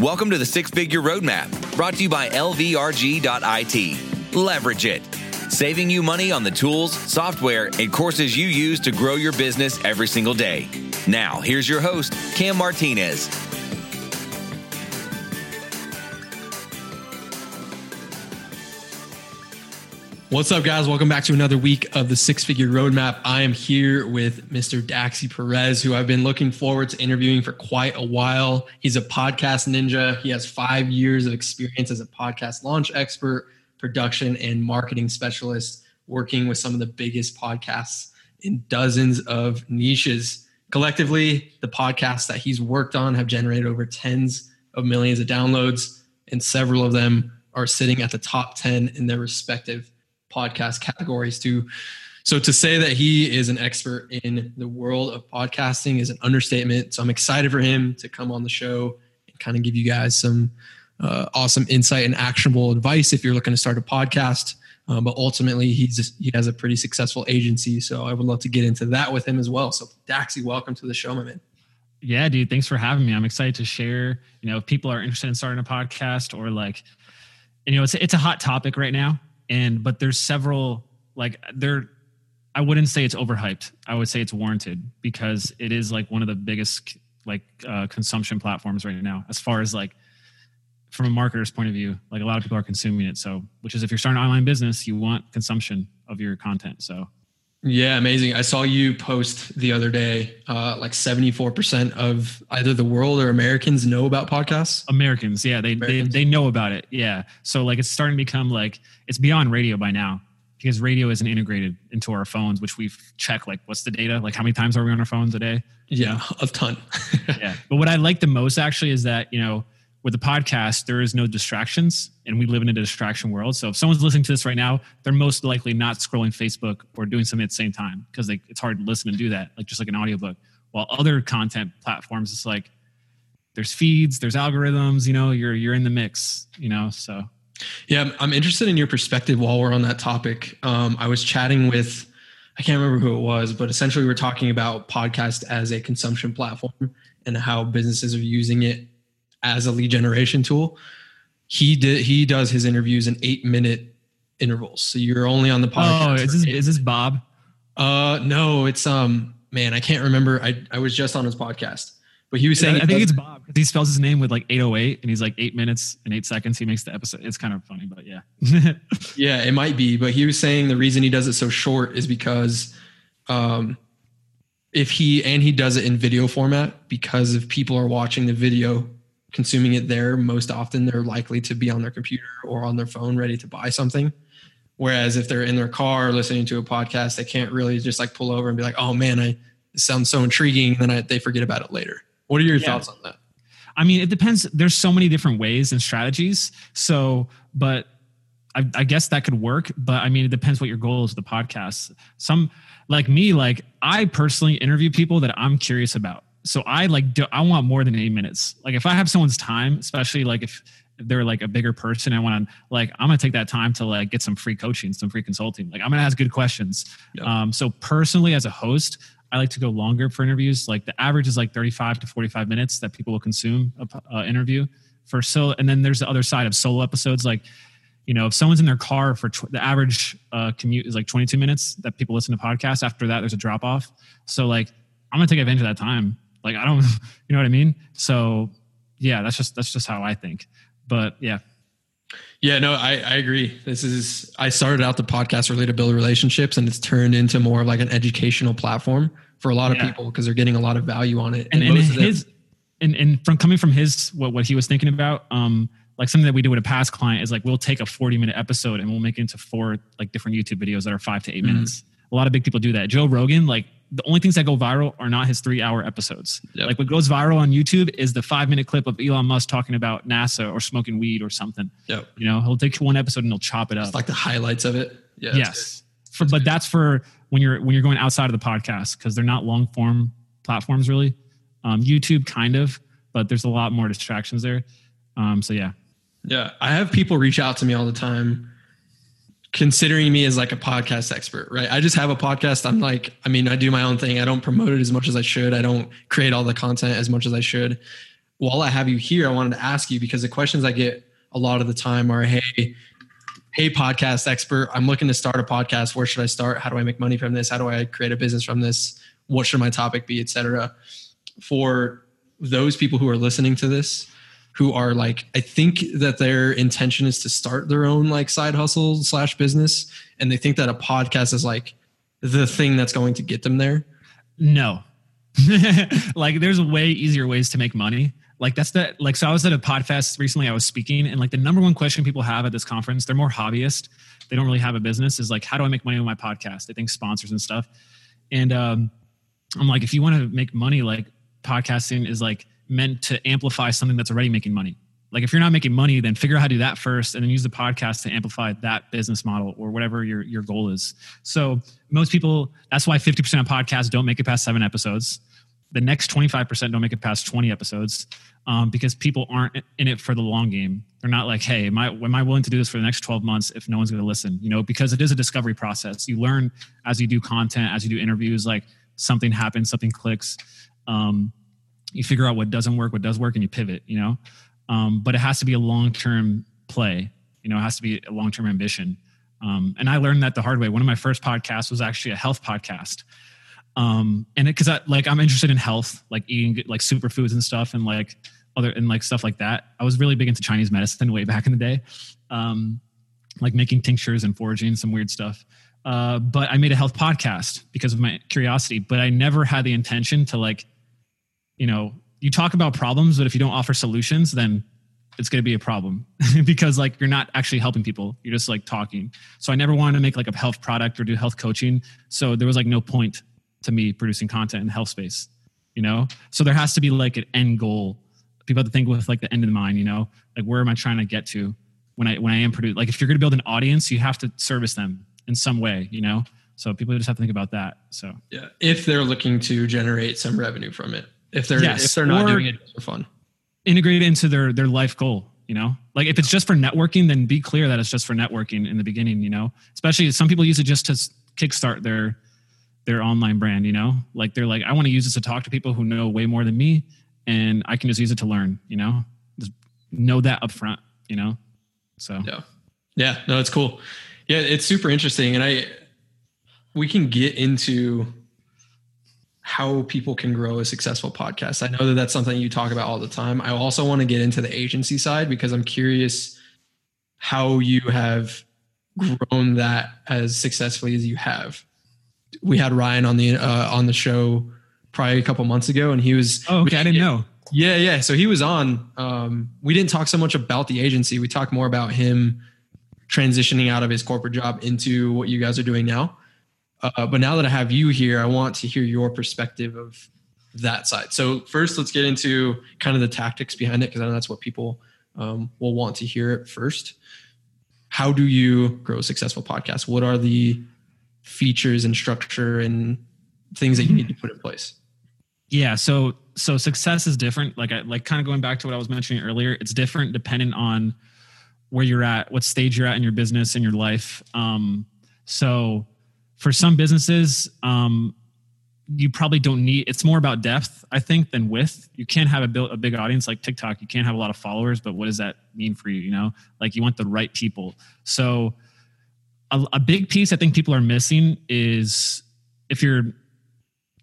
Welcome to the Six Figure Roadmap, brought to you by LVRG.IT. Leverage it, saving you money on the tools, software, and courses you use to grow your business every single day. Now, here's your host, Cam Martinez. What's up, guys? Welcome back to another week of the Six Figure Roadmap. I am here with Mr. Daxy Perez, who I've been looking forward to interviewing for quite a while. He's a podcast ninja. He has five years of experience as a podcast launch expert, production, and marketing specialist, working with some of the biggest podcasts in dozens of niches. Collectively, the podcasts that he's worked on have generated over tens of millions of downloads, and several of them are sitting at the top 10 in their respective podcast categories too. So to say that he is an expert in the world of podcasting is an understatement. So I'm excited for him to come on the show and kind of give you guys some uh, awesome insight and actionable advice if you're looking to start a podcast. Um, but ultimately, he's he has a pretty successful agency. So I would love to get into that with him as well. So Daxy, welcome to the show, my man. Yeah, dude. Thanks for having me. I'm excited to share. You know, if people are interested in starting a podcast or like, you know, it's it's a hot topic right now and but there's several like there i wouldn't say it's overhyped. I would say it's warranted because it is like one of the biggest like uh, consumption platforms right now as far as like from a marketer's point of view like a lot of people are consuming it. So which is if you're starting an online business you want consumption of your content. So yeah, amazing. I saw you post the other day, uh, like 74% of either the world or Americans know about podcasts. Americans, yeah, they, Americans. they they know about it. Yeah. So like it's starting to become like it's beyond radio by now because radio isn't integrated into our phones, which we've checked like what's the data? Like how many times are we on our phones a day? Yeah, a ton. yeah. But what I like the most actually is that, you know, with the podcast, there is no distractions, and we live in a distraction world. So if someone's listening to this right now, they're most likely not scrolling Facebook or doing something at the same time because it's hard to listen and do that, like just like an audiobook. While other content platforms, it's like there's feeds, there's algorithms. You know, you're you're in the mix. You know, so yeah, I'm interested in your perspective while we're on that topic. Um, I was chatting with I can't remember who it was, but essentially we we're talking about podcast as a consumption platform and how businesses are using it as a lead generation tool. He did he does his interviews in eight minute intervals. So you're only on the podcast. Oh, is this is this Bob? Uh no, it's um man, I can't remember. I, I was just on his podcast. But he was saying I, I think it's Bob because he spells his name with like 808 and he's like eight minutes and eight seconds. He makes the episode. It's kind of funny, but yeah. yeah, it might be. But he was saying the reason he does it so short is because um if he and he does it in video format because if people are watching the video consuming it there, most often they're likely to be on their computer or on their phone ready to buy something. Whereas if they're in their car listening to a podcast, they can't really just like pull over and be like, "Oh man, I sounds so intriguing," and then I, they forget about it later. What are your yeah. thoughts on that? I mean, it depends. There's so many different ways and strategies. So, but I, I, guess that could work. But I mean, it depends what your goal is with the podcast. Some like me, like I personally interview people that I'm curious about so I like do, I want more than eight minutes. Like if I have someone's time, especially like if they're like a bigger person, I want to like I'm gonna take that time to like get some free coaching, some free consulting. Like I'm gonna ask good questions. Yep. Um, so personally, as a host, I like to go longer for interviews. Like the average is like 35 to 45 minutes that people will consume a uh, interview for so. And then there's the other side of solo episodes. Like you know, if someone's in their car for tw- the average uh, commute is like 22 minutes that people listen to podcasts. After that, there's a drop off. So like I'm gonna take advantage of that time like I don't, you know what I mean? So yeah, that's just that's just how I think. But yeah. Yeah, no, I, I agree. This is I started out the podcast really to build relationships and it's turned into more of like an educational platform for a lot of yeah. people because they're getting a lot of value on it. And, and, and his them, and, and from coming from his what what he was thinking about, um, like something that we do with a past client is like we'll take a 40 minute episode and we'll make it into four like different YouTube videos that are five to 8 mm-hmm. minutes. A lot of big people do that. Joe Rogan, like the only things that go viral are not his three hour episodes. Yep. Like what goes viral on YouTube is the five minute clip of Elon Musk talking about NASA or smoking weed or something. Yep. You know, he'll take one episode and he'll chop it up. It's like the highlights of it. Yeah. Yes. For, but that's for when you're when you're going outside of the podcast because they're not long form platforms really. Um, YouTube kind of, but there's a lot more distractions there. Um, so yeah. Yeah, I have people reach out to me all the time considering me as like a podcast expert, right? I just have a podcast. I'm like, I mean, I do my own thing. I don't promote it as much as I should. I don't create all the content as much as I should. while I have you here, I wanted to ask you because the questions I get a lot of the time are, "Hey, hey, podcast expert, I'm looking to start a podcast. Where should I start? How do I make money from this? How do I create a business from this? What should my topic be, etc." For those people who are listening to this, who are like, I think that their intention is to start their own like side hustle slash business, and they think that a podcast is like the thing that's going to get them there. No, like there's way easier ways to make money. Like that's the like so I was at a podcast recently. I was speaking, and like the number one question people have at this conference, they're more hobbyist. They don't really have a business. Is like, how do I make money with my podcast? They think sponsors and stuff. And um, I'm like, if you want to make money, like podcasting is like meant to amplify something that's already making money. Like if you're not making money, then figure out how to do that first and then use the podcast to amplify that business model or whatever your, your goal is. So most people, that's why 50% of podcasts don't make it past seven episodes. The next 25% don't make it past 20 episodes um, because people aren't in it for the long game. They're not like, hey, am I, am I willing to do this for the next 12 months if no one's going to listen? You know, because it is a discovery process. You learn as you do content, as you do interviews, like something happens, something clicks. Um, you figure out what doesn't work, what does work, and you pivot, you know? um, but it has to be a long term play. You know, it has to be a long term ambition. Um, and I learned that the hard way. One of my first podcasts was actually a health podcast. Um, and it, cause I, like, I'm interested in health, like eating like superfoods and stuff and like other, and like stuff like that. I was really big into Chinese medicine way back in the day. Um, like making tinctures and foraging some weird stuff. Uh, but I made a health podcast because of my curiosity, but I never had the intention to like, you know, you talk about problems, but if you don't offer solutions, then it's going to be a problem because like you're not actually helping people. You're just like talking. So I never wanted to make like a health product or do health coaching. So there was like no point to me producing content in the health space, you know? So there has to be like an end goal. People have to think with like the end in mind, you know, like where am I trying to get to when I, when I am producing, like if you're going to build an audience, you have to service them in some way, you know? So people just have to think about that. So yeah, if they're looking to generate some revenue from it if they're yes. if they're not or doing it for fun. Integrate it into their their life goal. You know, like if it's just for networking, then be clear that it's just for networking in the beginning. You know, especially some people use it just to kickstart their their online brand. You know, like they're like, I want to use this to talk to people who know way more than me, and I can just use it to learn. You know, just know that up front. You know, so yeah, yeah, no, it's cool. Yeah, it's super interesting, and I we can get into how people can grow a successful podcast. I know that that's something you talk about all the time. I also want to get into the agency side because I'm curious how you have grown that as successfully as you have. We had Ryan on the uh, on the show probably a couple months ago, and he was. Oh, okay. I didn't know. Yeah, yeah. So he was on. Um, we didn't talk so much about the agency. We talked more about him transitioning out of his corporate job into what you guys are doing now. Uh, but now that I have you here, I want to hear your perspective of that side. So first, let's get into kind of the tactics behind it because I know that's what people um, will want to hear it first. How do you grow a successful podcast? What are the features and structure and things that you need to put in place? Yeah, so so success is different. Like I like kind of going back to what I was mentioning earlier. It's different depending on where you're at, what stage you're at in your business and your life. Um, so for some businesses, um, you probably don't need it's more about depth i think than width. You can't have a, build, a big audience like tiktok. You can't have a lot of followers but what does that mean for you you know? Like you want the right people. So a, a big piece i think people are missing is if you're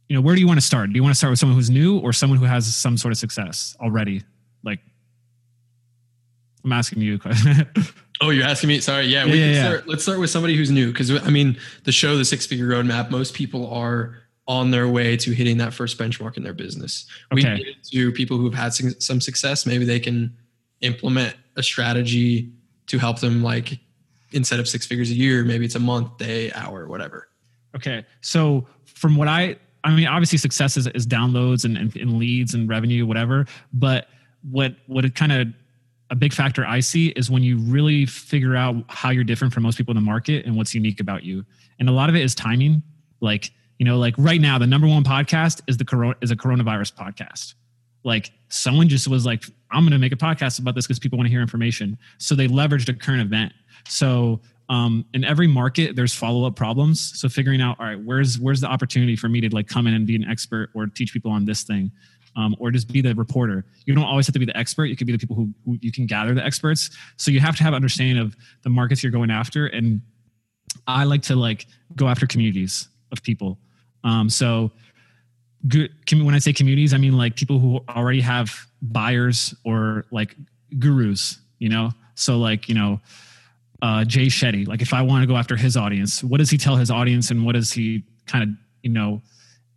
you know where do you want to start? Do you want to start with someone who's new or someone who has some sort of success already? Like i'm asking you Oh, you're asking me? Sorry. Yeah. We yeah, yeah. Start, let's start with somebody who's new. Cause I mean, the show, the six figure roadmap, most people are on their way to hitting that first benchmark in their business. Okay. We to people who've had some success. Maybe they can implement a strategy to help them like instead of six figures a year, maybe it's a month, day, hour, whatever. Okay. So from what I, I mean, obviously success is, is downloads and, and, and leads and revenue, whatever. But what, what it kind of a big factor I see is when you really figure out how you're different from most people in the market and what's unique about you. And a lot of it is timing. Like, you know, like right now, the number one podcast is the corona is a coronavirus podcast. Like someone just was like, I'm to make a podcast about this because people want to hear information. So they leveraged a current event. So um, in every market, there's follow up problems. So figuring out, all right, where's where's the opportunity for me to like come in and be an expert or teach people on this thing. Um, or just be the reporter. You don't always have to be the expert. You could be the people who, who you can gather the experts. So you have to have understanding of the markets you're going after. And I like to like go after communities of people. Um, so good, when I say communities, I mean like people who already have buyers or like gurus, you know? So like, you know, uh, Jay Shetty, like if I want to go after his audience, what does he tell his audience and what does he kind of, you know,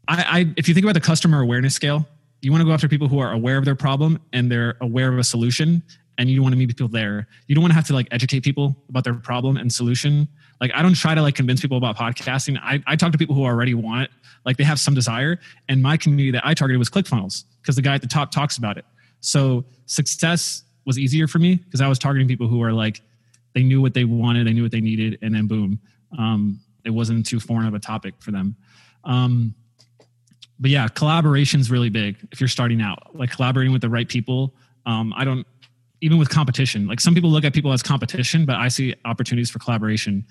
I, I, if you think about the customer awareness scale, you want to go after people who are aware of their problem and they're aware of a solution and you want to meet people there. You don't want to have to like educate people about their problem and solution. Like I don't try to like convince people about podcasting. I, I talk to people who already want it, like they have some desire. And my community that I targeted was ClickFunnels because the guy at the top talks about it. So success was easier for me because I was targeting people who are like they knew what they wanted, they knew what they needed, and then boom, um, it wasn't too foreign of a topic for them. Um, but yeah, collaboration is really big if you're starting out. Like collaborating with the right people. Um, I don't even with competition. Like some people look at people as competition, but I see opportunities for collaboration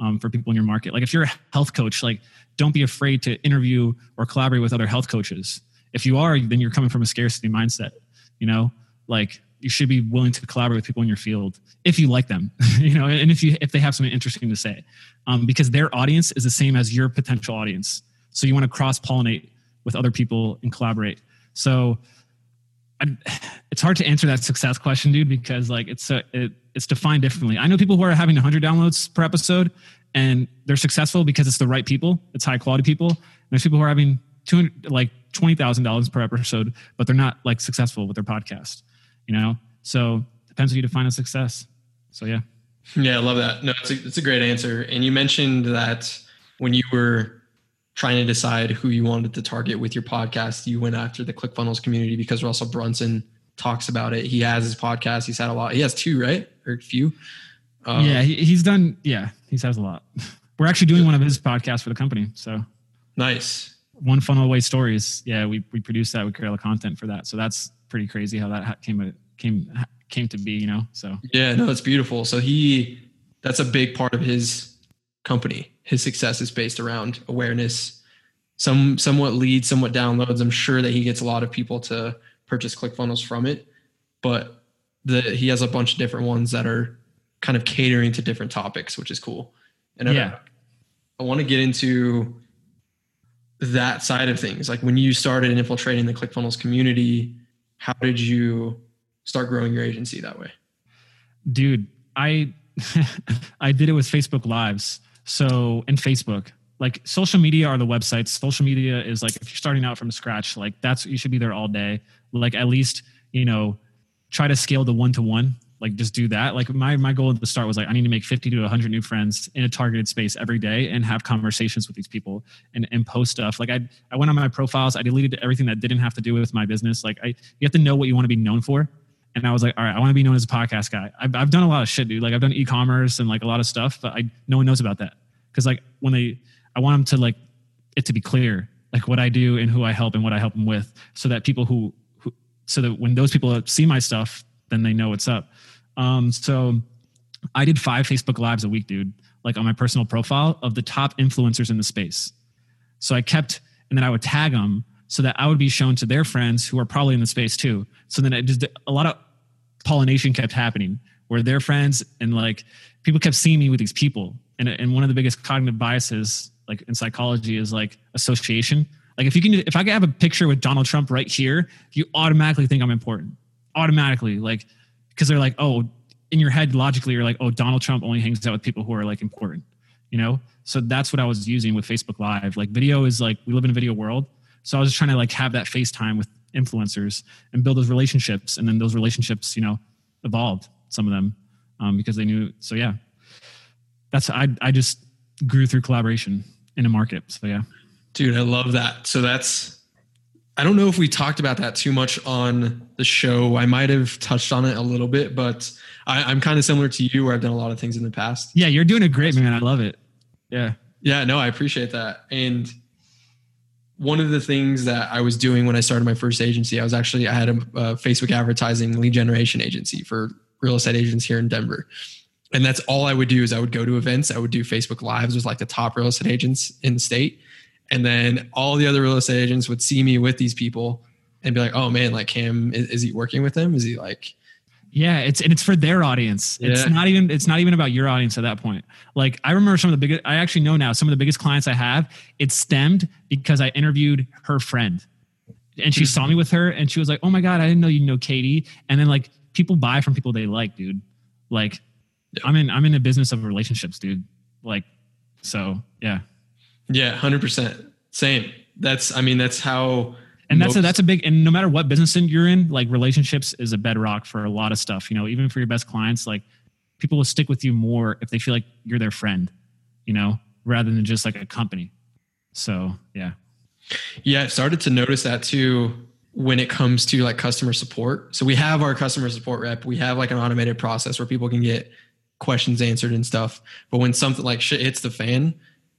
um, for people in your market. Like if you're a health coach, like don't be afraid to interview or collaborate with other health coaches. If you are, then you're coming from a scarcity mindset. You know, like you should be willing to collaborate with people in your field if you like them. you know, and if you if they have something interesting to say, um, because their audience is the same as your potential audience. So you want to cross pollinate with other people and collaborate. So I, it's hard to answer that success question, dude, because like it's a, it, it's defined differently. I know people who are having 100 downloads per episode and they're successful because it's the right people, it's high quality people. And there's people who are having 200 like $20,000 per episode, but they're not like successful with their podcast, you know? So depends on you define a success. So yeah. Yeah, I love that. No, it's a, it's a great answer. And you mentioned that when you were trying to decide who you wanted to target with your podcast, you went after the ClickFunnels community because Russell Brunson talks about it. He has his podcast. He's had a lot. He has two, right? Or a few. Um, yeah, he, he's done. Yeah, he has a lot. We're actually doing one of his podcasts for the company. So nice. One funnel away stories. Yeah, we we produced that. We create all the content for that. So that's pretty crazy how that came came came to be. You know. So yeah, no, it's beautiful. So he that's a big part of his company his success is based around awareness, some somewhat leads, somewhat downloads. I'm sure that he gets a lot of people to purchase ClickFunnels from it, but the he has a bunch of different ones that are kind of catering to different topics, which is cool. And yeah. I, I want to get into that side of things. Like when you started infiltrating the ClickFunnels community, how did you start growing your agency that way? Dude, I I did it with Facebook Lives. So, in Facebook, like social media are the websites. Social media is like if you're starting out from scratch, like that's you should be there all day. Like at least you know try to scale the one to one. Like just do that. Like my my goal at the start was like I need to make 50 to 100 new friends in a targeted space every day and have conversations with these people and and post stuff. Like I I went on my profiles. I deleted everything that didn't have to do with my business. Like I you have to know what you want to be known for. And I was like, all right, I want to be known as a podcast guy. I've, I've done a lot of shit, dude. Like I've done e-commerce and like a lot of stuff, but I no one knows about that because like when they, I want them to like it to be clear, like what I do and who I help and what I help them with, so that people who, who so that when those people see my stuff, then they know what's up. Um, so I did five Facebook lives a week, dude, like on my personal profile of the top influencers in the space. So I kept, and then I would tag them so that I would be shown to their friends who are probably in the space too. So then it just a lot of pollination kept happening where their friends and like people kept seeing me with these people. And, and one of the biggest cognitive biases like in psychology is like association. Like if you can, if I can have a picture with Donald Trump right here, you automatically think I'm important. Automatically, like because they're like, oh, in your head logically, you're like, oh, Donald Trump only hangs out with people who are like important, you know. So that's what I was using with Facebook Live. Like video is like we live in a video world, so I was just trying to like have that FaceTime with influencers and build those relationships. And then those relationships, you know, evolved some of them um, because they knew. So yeah, that's, I, I just grew through collaboration in a market. So yeah. Dude, I love that. So that's, I don't know if we talked about that too much on the show. I might have touched on it a little bit, but I, I'm kind of similar to you where I've done a lot of things in the past. Yeah, you're doing a great, man. I love it. Yeah. Yeah, no, I appreciate that. And one of the things that I was doing when I started my first agency, I was actually I had a, a, Facebook advertising lead generation agency for real estate agents here in Denver. And that's all I would do is I would go to events, I would do Facebook lives with like the top real estate agents in the state. And then all the other real estate agents would see me with these people and be like, oh man, like Cam, is, is he working with them? Is he like, yeah, it's and it's for their audience. It's not even it's not even about your audience at that point. Like I remember some of the biggest I actually know now some of the biggest clients I have, it stemmed because I interviewed her friend. And she saw hmm. me with her and she was like, "Oh my god, I didn't know you know Katie." And then like people buy from people they like, dude. Like Yeah. I'm in I'm in the business of relationships, dude. Like so, yeah. yeah, hundred percent, same. That's, I mean, that's how. And that's a, that's a big and no matter what business you're in like relationships is a bedrock for a lot of stuff you know even for your best clients like people will stick with you more if they feel like you're their friend you know rather than just like a company so yeah Yeah, I've started to notice that too when it comes to like customer support. So we have our customer support rep. We have like an automated process where people can get questions answered and stuff. But when something like shit hits the fan,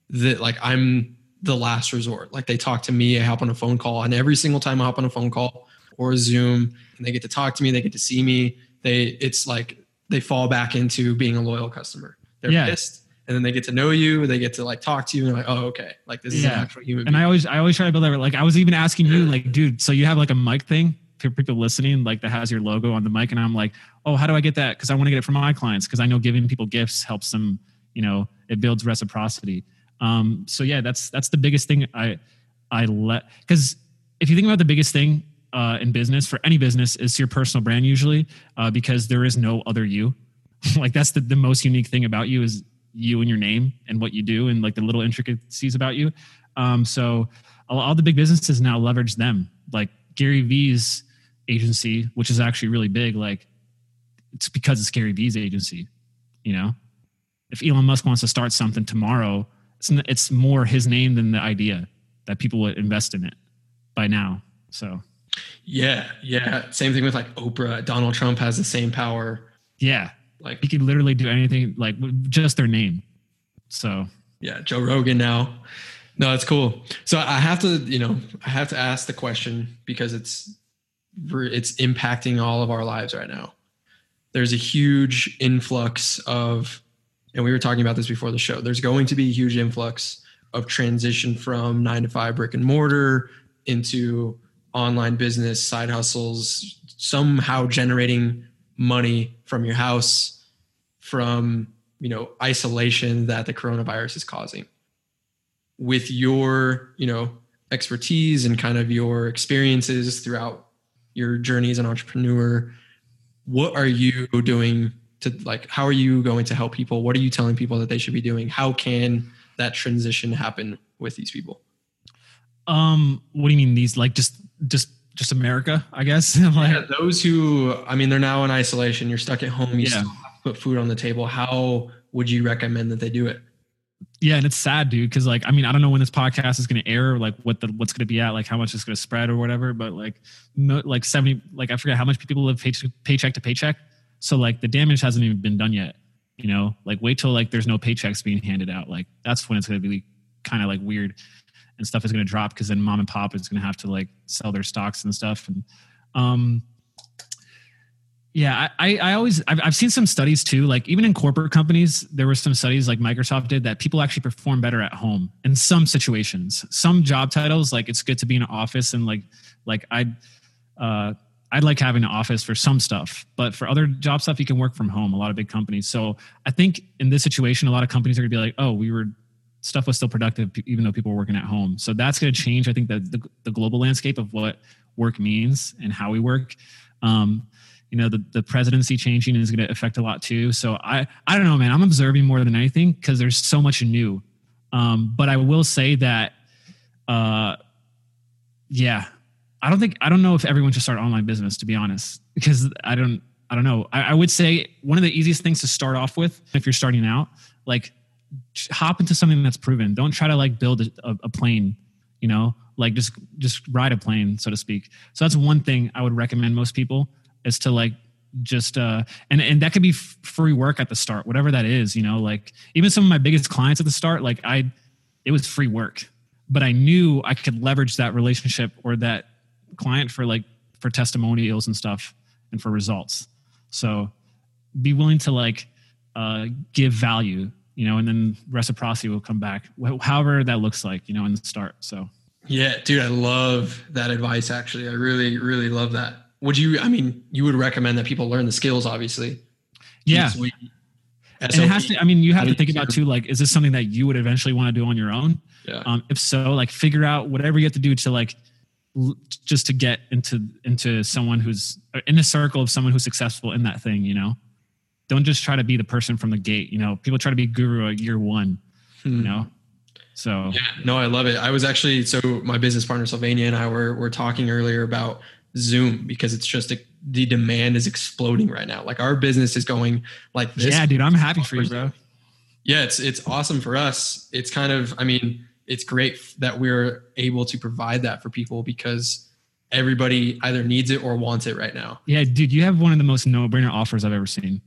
that like I'm the last resort. Like they talk to me, I hop on a phone call, and every single time I hop on a phone call or Zoom, and they get to talk to me, they get to see me. They it's like they fall back into being a loyal customer. They're Yeah. pissed. And then they get to know you, they get to like talk to you, and they're like, oh, okay, like this is an Yeah. actual human and being. i always i always try to build that like i was even asking you like dude so you have like a mic thing for people listening like that has your logo on the mic and i'm like oh how do i get that because i want to get it from my clients because i know giving people gifts helps them you know it builds reciprocity um so yeah that's that's the biggest thing i i let because if you think about the biggest thing uh, in business for any business is your personal brand usually uh, because there is no other you. Like that's the, the most unique thing about you is you and your name and what you do and like the little intricacies about you. Um, so all, all the big businesses now leverage them. Like gary vee's agency which is actually really big like it's because it's gary vee's agency you know? If elon musk wants to start something tomorrow it's, it's more his name than the idea that people would invest in it by now so Yeah, yeah. Same thing with like Oprah. Donald Trump has the same power. yeah Like, he could literally do anything like just their name so yeah, Joe Rogan now. No, that's cool. So I have to, you know, I have to ask the question because it's it's impacting all of our lives right now. There's a huge influx of, and we were talking about this before the show. There's going to be a huge influx of transition from nine to five brick and mortar into online business, side hustles, somehow generating money from your house, from you know isolation that the coronavirus is causing. With your you know expertise and kind of your experiences throughout your journey as an entrepreneur, what are you doing to like? How are you going to help people? What are you telling people that they should be doing? How can that transition happen with these people? um what do you mean these like just just just america i guess like Yeah, those who, I mean, they're now in isolation. You're stuck at home. You Yeah. still have to put food on the table. How would you recommend that they do it? Yeah, and it's sad, dude, because like I mean, I don't know when this podcast is going to air, like what the what's going to be at, like how much it's going to spread or whatever. But like, no, like seventy, like I forget how much people live paycheck, paycheck to paycheck. So like the damage hasn't even been done yet. You know, like wait till like there's no paychecks being handed out. Like that's when it's going to be kind of like weird, and stuff is going to drop because then mom and pop is going to have to like sell their stocks and stuff. And um, yeah, I, I I always I've, I've seen some studies too. Like even in corporate companies, there were some studies like Microsoft did that people actually perform better at home in some situations. Some job titles, like it's good to be in an office and like like I'd uh, I'd like having an office for some stuff, but for other job stuff, you can work from home. A lot of big companies. So I think in this situation, a lot of companies are gonna be like, oh, we were stuff was still productive even though people were working at home. So that's going to change. I think that the, the global landscape of what work means and how we work. Um, you know, the, the presidency changing is going to affect a lot too. So I, I don't know, man, I'm observing more than anything because there's so much new. Um, but I will say that, uh, yeah, I don't think, I don't know if everyone should start online business to be honest, because I don't, I don't know. I, I would say one of the easiest things to start off with if you're starting out, like hop into something that's proven. Don't try to like build a, a plane, you know, like just just ride a plane, so to speak. So that's one thing I would recommend most people is to like just uh and and that could be free work at the start, whatever that is, you know, like even some of my biggest clients at the start, like I it was free work, but I knew I could leverage that relationship or that client for like for testimonials and stuff and for results. So be willing to like uh, give value, you know, and then reciprocity will come back, wh- however that looks like, you know, in the start. So Yeah, dude, I love that advice. Actually, I really, really love that. Would you? I mean, you would recommend that people learn the skills, obviously. Yeah. And it has to, I mean, you have to think about too, like, is this something that you would eventually want to do on your own? Yeah. Um, if so, like figure out whatever you have to do to like, just to get into, into someone who's in a circle of someone who's successful in that thing, you know, don't just try to be the person from the gate. You know, people try to be guru at year one, Hmm. you know? So Yeah, no, I love it. I was actually so my business partner Sylvania and I were were talking earlier about Zoom because it's just a, the demand is exploding right now. Like our business is going like this. yeah, dude, I'm happy for you, bro. Yeah, it's it's awesome for us. It's kind of I mean, it's great that we're able to provide that for people because everybody either needs it or wants it right now. Yeah, dude, you have one of the most no-brainer offers I've ever seen.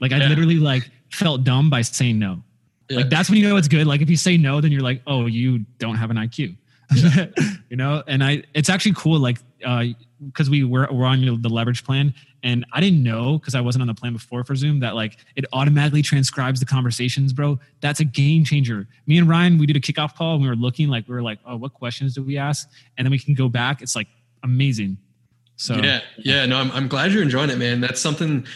Like I Yeah. literally like felt dumb by saying no. Yeah. Like that's when you know it's good. Like if you say no, then you're like, oh, you don't have an IQ. you know, and I it's actually cool, like uh because we were we're on the leverage plan and I didn't know because I wasn't on the plan before for Zoom that like it automatically transcribes the conversations, bro. That's a game changer. Me and Ryan, we did a kickoff call and we were looking like we were like, oh, what questions do we ask? And then we can go back. It's like amazing. So yeah, yeah. No, I'm I'm glad you're enjoying it, man. That's something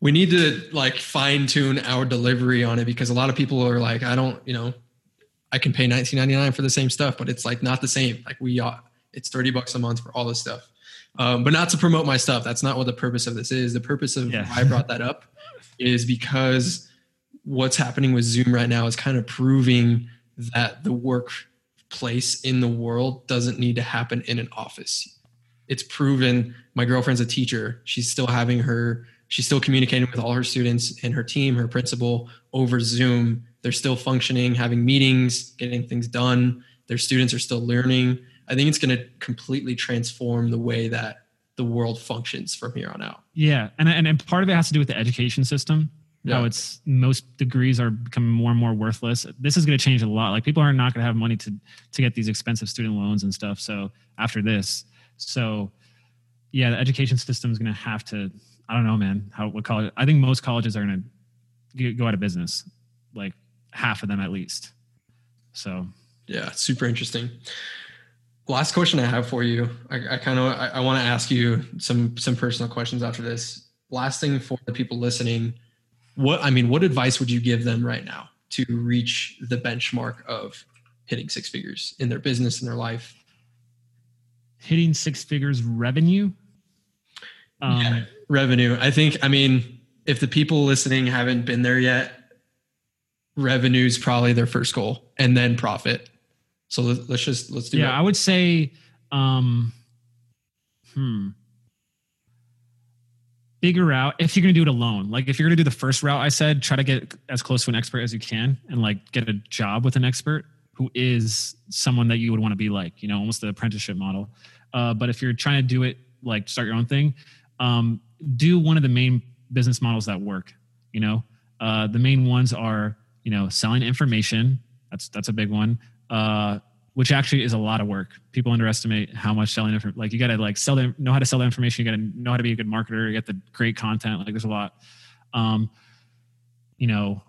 we need to like fine tune our delivery on it because a lot of people are like, I don't, you know, I can pay 19.99 for the same stuff, but it's like not the same. Like we, uh, it's 30 bucks a month for all this stuff. Um, but not to promote my stuff. That's not what the purpose of this is. The purpose of Yeah. why I brought that up is because what's happening with Zoom right now is kind of proving that the workplace in the world doesn't need to happen in an office. It's proven my girlfriend's a teacher. She's still having her, she's still communicating with all her students and her team, her principal over Zoom. They're still functioning, having meetings, getting things done. Their students are still learning. I think it's going to completely transform the way that the world functions from here on out. Yeah, and and and part of it has to do with the education system. How it's most degrees are becoming more and more worthless. This is going to change a lot. Like people are not going to have money to to get these expensive student loans and stuff. So after this, so yeah, the education system is going to have to. I don't know, man. How what college? I think most colleges are going to go out of business. Like half of them at least. So Yeah, super interesting. Last question I have for you. I, I kind of I, I want to ask you some some personal questions after this. Last thing for the people listening, what I mean, what advice would you give them right now to reach the benchmark of hitting six figures in their business in their life? hitting six figures revenue. Um, Yeah. Revenue. I think. I mean, if the people listening haven't been there yet, revenue is probably their first goal, and then profit. So let, let's just let's do yeah, that. I would say, um, hmm, figure out if you're going to do it alone. Like if you're going to do the first route, I said try to get as close to an expert as you can, and like get a job with an expert who is someone that you would want to be like. You know, almost the apprenticeship model. Uh, but if you're trying to do it like start your own thing, um, do one of the main business models that work. You know, uh, the main ones are you know selling information. That's that's a big one. Uh, which actually is a lot of work. People underestimate how much selling information. Like you got to like sell them, know how to sell the information. You got to know how to be a good marketer. You get the great content. Like there's a lot. Um, you know,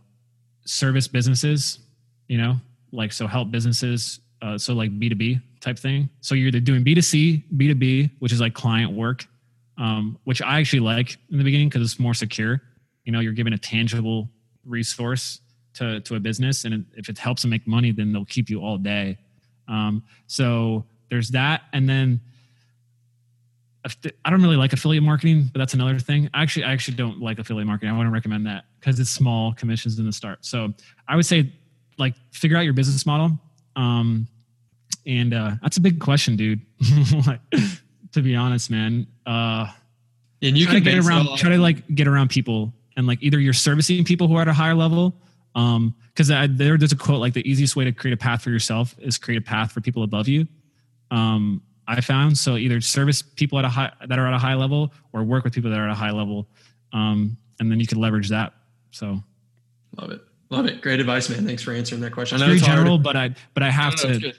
service businesses. You know, like so help businesses. Uh, so like B two B type thing. So you're either doing B two C, B two B, which is like client work, um, which I actually like in the beginning because it's more secure. You know, you're given a tangible resource to to a business, and if it helps them make money, then they'll keep you all day. Um, so there's that, and then I don't really like affiliate marketing, but that's another thing. Actually, I actually don't like affiliate marketing. I wouldn't recommend that because it's small commissions in the start. So I would say, like, figure out your business model. Um, and uh, that's a big question, dude. like, to be honest, man. Uh, and you try can to get around try to like get around people and like either you're servicing people who are at a higher level um because there, there's a quote like the easiest way to create a path for yourself is create a path for people above you um i found so either service people at a high that are at a high level or work with people that are at a high level um and then you can leverage that so Love it. Love it. Great advice, man. Thanks for answering that question. it's I know very it's hard. general but i but i have no, it's to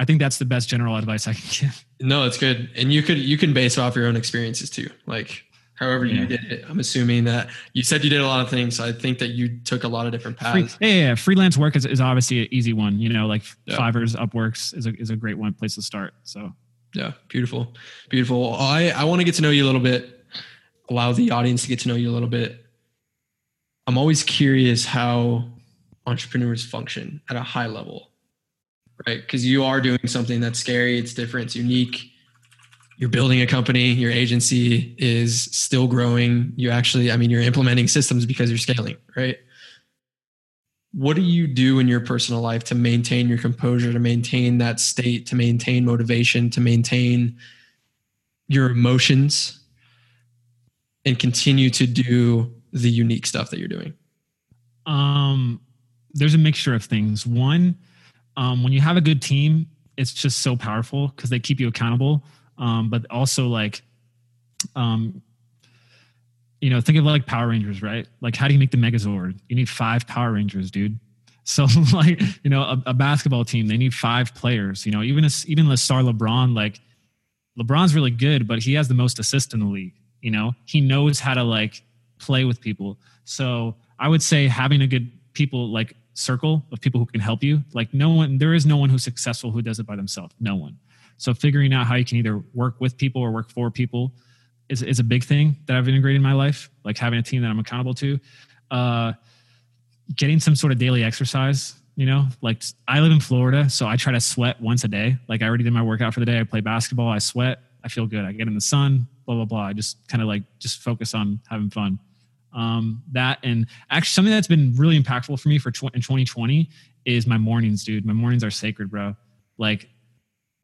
i think that's the best general advice i can give No, it's good. And you could you can base it off your own experiences too. Like however Yeah. you did it. I'm assuming that you said you did a lot of things. So I think that you took a lot of different paths. yeah, yeah, yeah. freelance work is, is obviously an easy one. You know, like Yeah. Fiverr's, Upworks is a is a great one place to start. So Yeah, beautiful, beautiful. I I want to get to know you a little bit. Allow the audience to get to know you a little bit. I'm always curious how entrepreneurs function at a high level, right? Because you are doing something that's scary. It's different. It's unique. You're building a company. Your agency is still growing. You actually, I mean, you're implementing systems because you're scaling, right? What do you do in your personal life to maintain your composure, to maintain that state, to maintain motivation, to maintain your emotions, and continue to do the unique stuff that you're doing? um there's a mixture of things one um when you have a good team it's just so powerful because they keep you accountable um but also like um you know think of like power rangers right? Like how do you make the megazord? You need five power rangers dude. So like you know a, a basketball team they need five players you know even a, even the star lebron like lebron's really good but he has the most assists in the league you know? He knows how to like play with people. So i would say having a good people like circle of people who can help you like no one there is no one who's successful who does it by themselves. No one so figuring out how you can either work with people or work for people is, is a big thing that i've integrated in my life like having a team that i'm accountable to. Uh, getting some sort of daily exercise you know like i live in florida so i try to sweat once a day. Like i already did my workout for the day. I play basketball. I sweat. I feel good. I get in the sun blah blah blah. I just kind of like just focus on having fun. Um, that and actually something that's been really impactful for me for tw- in 2020 is my mornings dude. My mornings are sacred bro. Like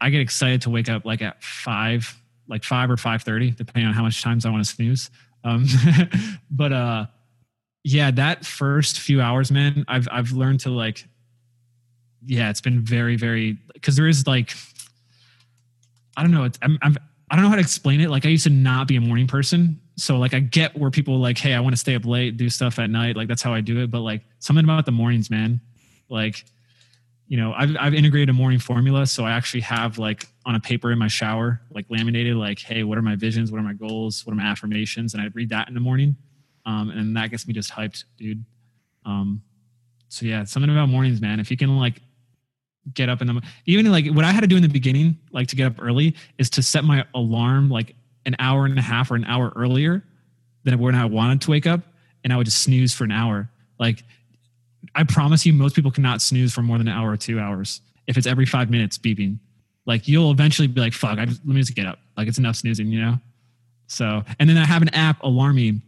i get excited to wake up like at five like five or 5.30 depending on how much times i want to snooze. Um, but uh yeah that first few hours man i've i've learned to like yeah it's been very very because there is like i don't know it's I'm, I'm i don't know how to explain it. Like i used to not be a morning person. So like i get where people like hey i want to stay up late do stuff at night like that's how i do it. But like something about the mornings man like you know I've, I've integrated a morning formula. So i actually have like on a paper in my shower like laminated like hey what are my visions? What are my goals? What are my affirmations? And i read that in the morning. Um, and that gets me just hyped dude. Um, so yeah something about mornings man. If you can like get up in the even like what i had to do in the beginning like to get up early is to set my alarm like an hour and a half or an hour earlier than when i wanted to wake up. And i would just snooze for an hour. Like I promise you, most people cannot snooze for more than an hour or two hours. If it's every five minutes beeping, like you'll eventually be like, "Fuck, I just, let me just get up." Like it's enough snoozing, you know. So, and then I have an app, Alarmy,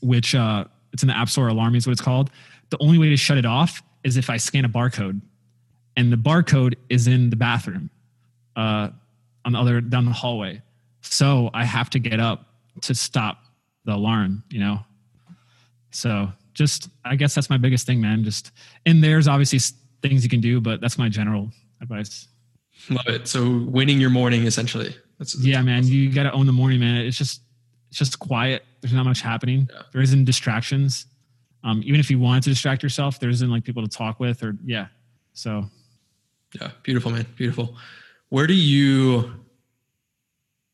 which uh, it's in the App Store. Alarmy is what it's called. The only way to shut it off is if I scan a barcode, and the barcode is in the bathroom, uh, on the other down the hallway. So I have to get up to stop the alarm, you know. So just I guess that's my biggest thing, man. Just and there's obviously things you can do, but that's my general advice. Love it. So winning your morning essentially. That's, that's Yeah, man, you got to own the morning, man. It's just it's just quiet. There's not much happening. Yeah. There isn't distractions. Um, even if you wanted to distract yourself, there isn't like people to talk with or yeah. So Yeah, beautiful, man. Beautiful. Where do you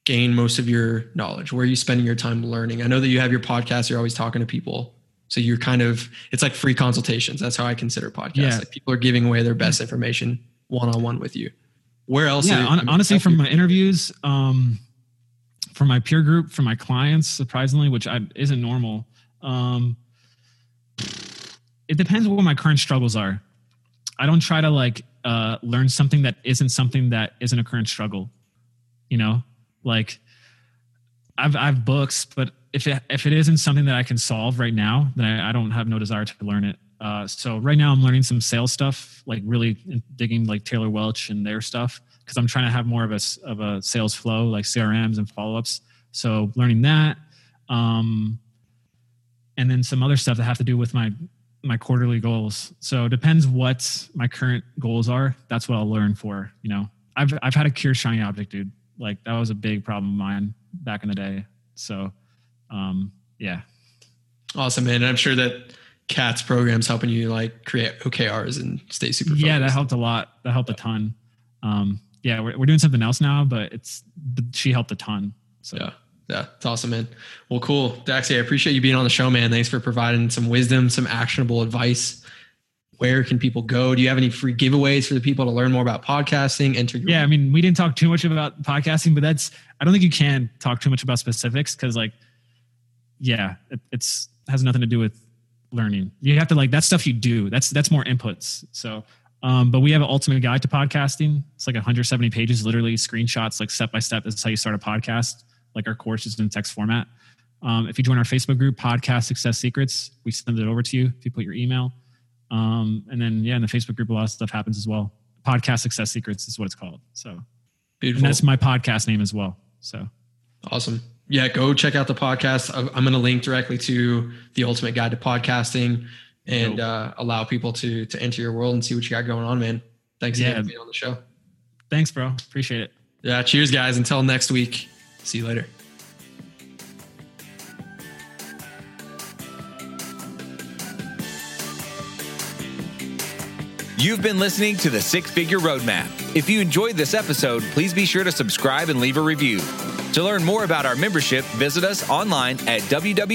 gain most of your knowledge? Where are you spending your time learning? I know that you have your podcast, you're always talking to people. So you're kind of, it's like free consultations. That's how I consider podcasts. Yeah. Like people are giving away their best information one on one with you. Where else? yeah, are- hon- I mean, honestly, from my interviews, um, from my peer group, from my clients, surprisingly, which I, isn't normal. Um, it depends what my current struggles are. I don't try to like uh, learn something that isn't something that isn't a current struggle. You know, like I've I've books, but if it if it isn't something that I can solve right now, then I, I don't have no desire to learn it. Uh, so right now I'm learning some sales stuff, like really digging like Taylor Welch and their stuff because I'm trying to have more of a of a sales flow, like CRMs and follow ups. So learning that, um, and then some other stuff that have to do with my my quarterly goals. So it depends what my current goals are. That's what I'll learn for. You know, I've I've had a cure shiny object, dude. Like that was a big problem of mine back in the day. So, um, yeah, awesome, man. And I'm sure that Cat's programs helping you like create OKRs and stay super yeah, that helped a lot. That helped a ton. Um, yeah, we're we're doing something else now, but it's but she helped a ton. So Yeah. Yeah, it's awesome, man. Well, cool. Daxy, I appreciate you being on the show, man. Thanks for providing some wisdom, some actionable advice. Where can people go? Do you have any free giveaways for the people to learn more about podcasting? Enter your- yeah, I mean, we didn't talk too much about podcasting, but that's I don't think you can talk too much about specifics because like yeah, it, it's has nothing to do with learning. You have to like that stuff you do. That's that's more inputs. So um, but we have an ultimate guide to podcasting. It's like 170 pages, literally screenshots, like step by step. This is how you start a podcast like our course is in text format. Um, if you join our Facebook group, Podcast Success Secrets, we send it over to you if you put your email. Um, and then, yeah, in the Facebook group, a lot of stuff happens as well. Podcast Success Secrets is what it's called. So, Beautiful. and that's my podcast name as well. So, awesome. Yeah, go check out the podcast. I'm going to link directly to the Ultimate Guide to Podcasting and uh, allow people to to enter your world and see what you got going on, man. Thanks yeah. again for being on the show. Thanks, bro. Appreciate it. Yeah. Cheers, guys. Until next week. See you later. You've been listening to the Six Figure Roadmap. If you enjoyed this episode, please be sure to subscribe and leave a review. To learn more about our membership, visit us online at www.lvrg.it.